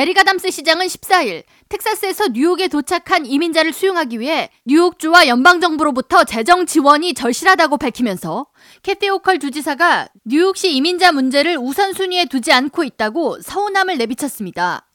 에릭 아담스 시장은 14일 텍사스에서 뉴욕에 도착한 이민자를 수용하기 위해 뉴욕주와 연방정부로부터 재정 지원이 절실하다고 밝히면서 캐시 호컬 주지사가 뉴욕시 이민자 문제를 우선순위에 두지 않고 있다고 서운함을 내비쳤습니다.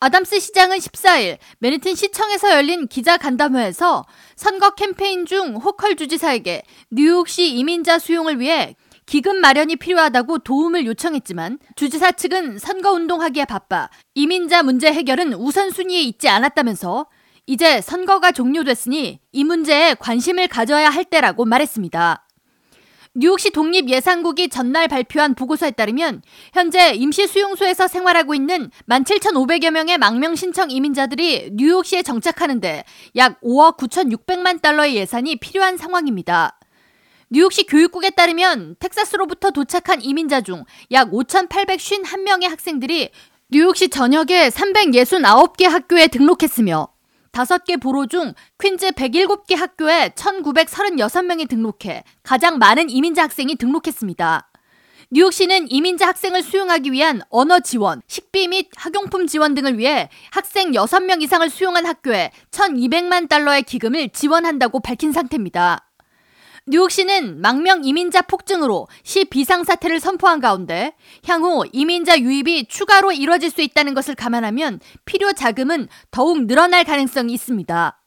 아담스 시장은 14일 맨해튼 시청에서 열린 기자 간담회에서 선거 캠페인 중 호컬 주지사에게 뉴욕시 이민자 수용을 위해 기금 마련이 필요하다고 도움을 요청했지만 주지사 측은 선거운동하기에 바빠 이민자 문제 해결은 우선순위에 있지 않았다면서 이제 선거가 종료됐으니 이 문제에 관심을 가져야 할 때라고 말했습니다. 뉴욕시 독립예산국이 전날 발표한 보고서에 따르면 현재 임시 수용소에서 생활하고 있는 17,500여 명의 망명 신청 이민자들이 뉴욕시에 정착하는데 약 5억 9,600만 달러의 예산이 필요한 상황입니다. 뉴욕시 교육국에 따르면 텍사스로부터 도착한 이민자 중 약 5,851명의 학생들이 뉴욕시 전역의 369개 학교에 등록했으며 5개 보로 중 퀸즈 107개 학교에 1,936명이 등록해 가장 많은 이민자 학생이 등록했습니다. 뉴욕시는 이민자 학생을 수용하기 위한 언어 지원, 식비 및 학용품 지원 등을 위해 학생 6명 이상을 수용한 학교에 1,200만 달러의 기금을 지원한다고 밝힌 상태입니다. 뉴욕시는 망명 이민자 폭증으로 시 비상사태를 선포한 가운데 향후 이민자 유입이 추가로 이뤄질 수 있다는 것을 감안하면 필요 자금은 더욱 늘어날 가능성이 있습니다.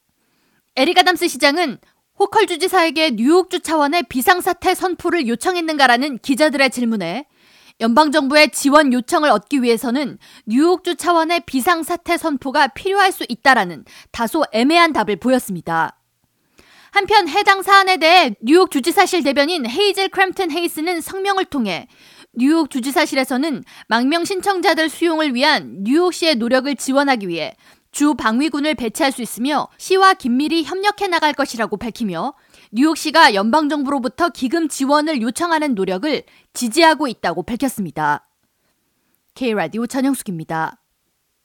에릭 아담스 시장은 호컬 주지사에게 뉴욕주 차원의 비상사태 선포를 요청했는가라는 기자들의 질문에 연방정부의 지원 요청을 얻기 위해서는 뉴욕주 차원의 비상사태 선포가 필요할 수 있다라는 다소 애매한 답을 보였습니다. 한편 해당 사안에 대해 뉴욕 주지사실 대변인 헤이즐 크램튼 헤이스는 성명을 통해 뉴욕 주지사실에서는 망명 신청자들 수용을 위한 뉴욕시의 노력을 지원하기 위해 주 방위군을 배치할 수 있으며 시와 긴밀히 협력해 나갈 것이라고 밝히며 뉴욕시가 연방정부로부터 기금 지원을 요청하는 노력을 지지하고 있다고 밝혔습니다. K라디오 전영숙입니다.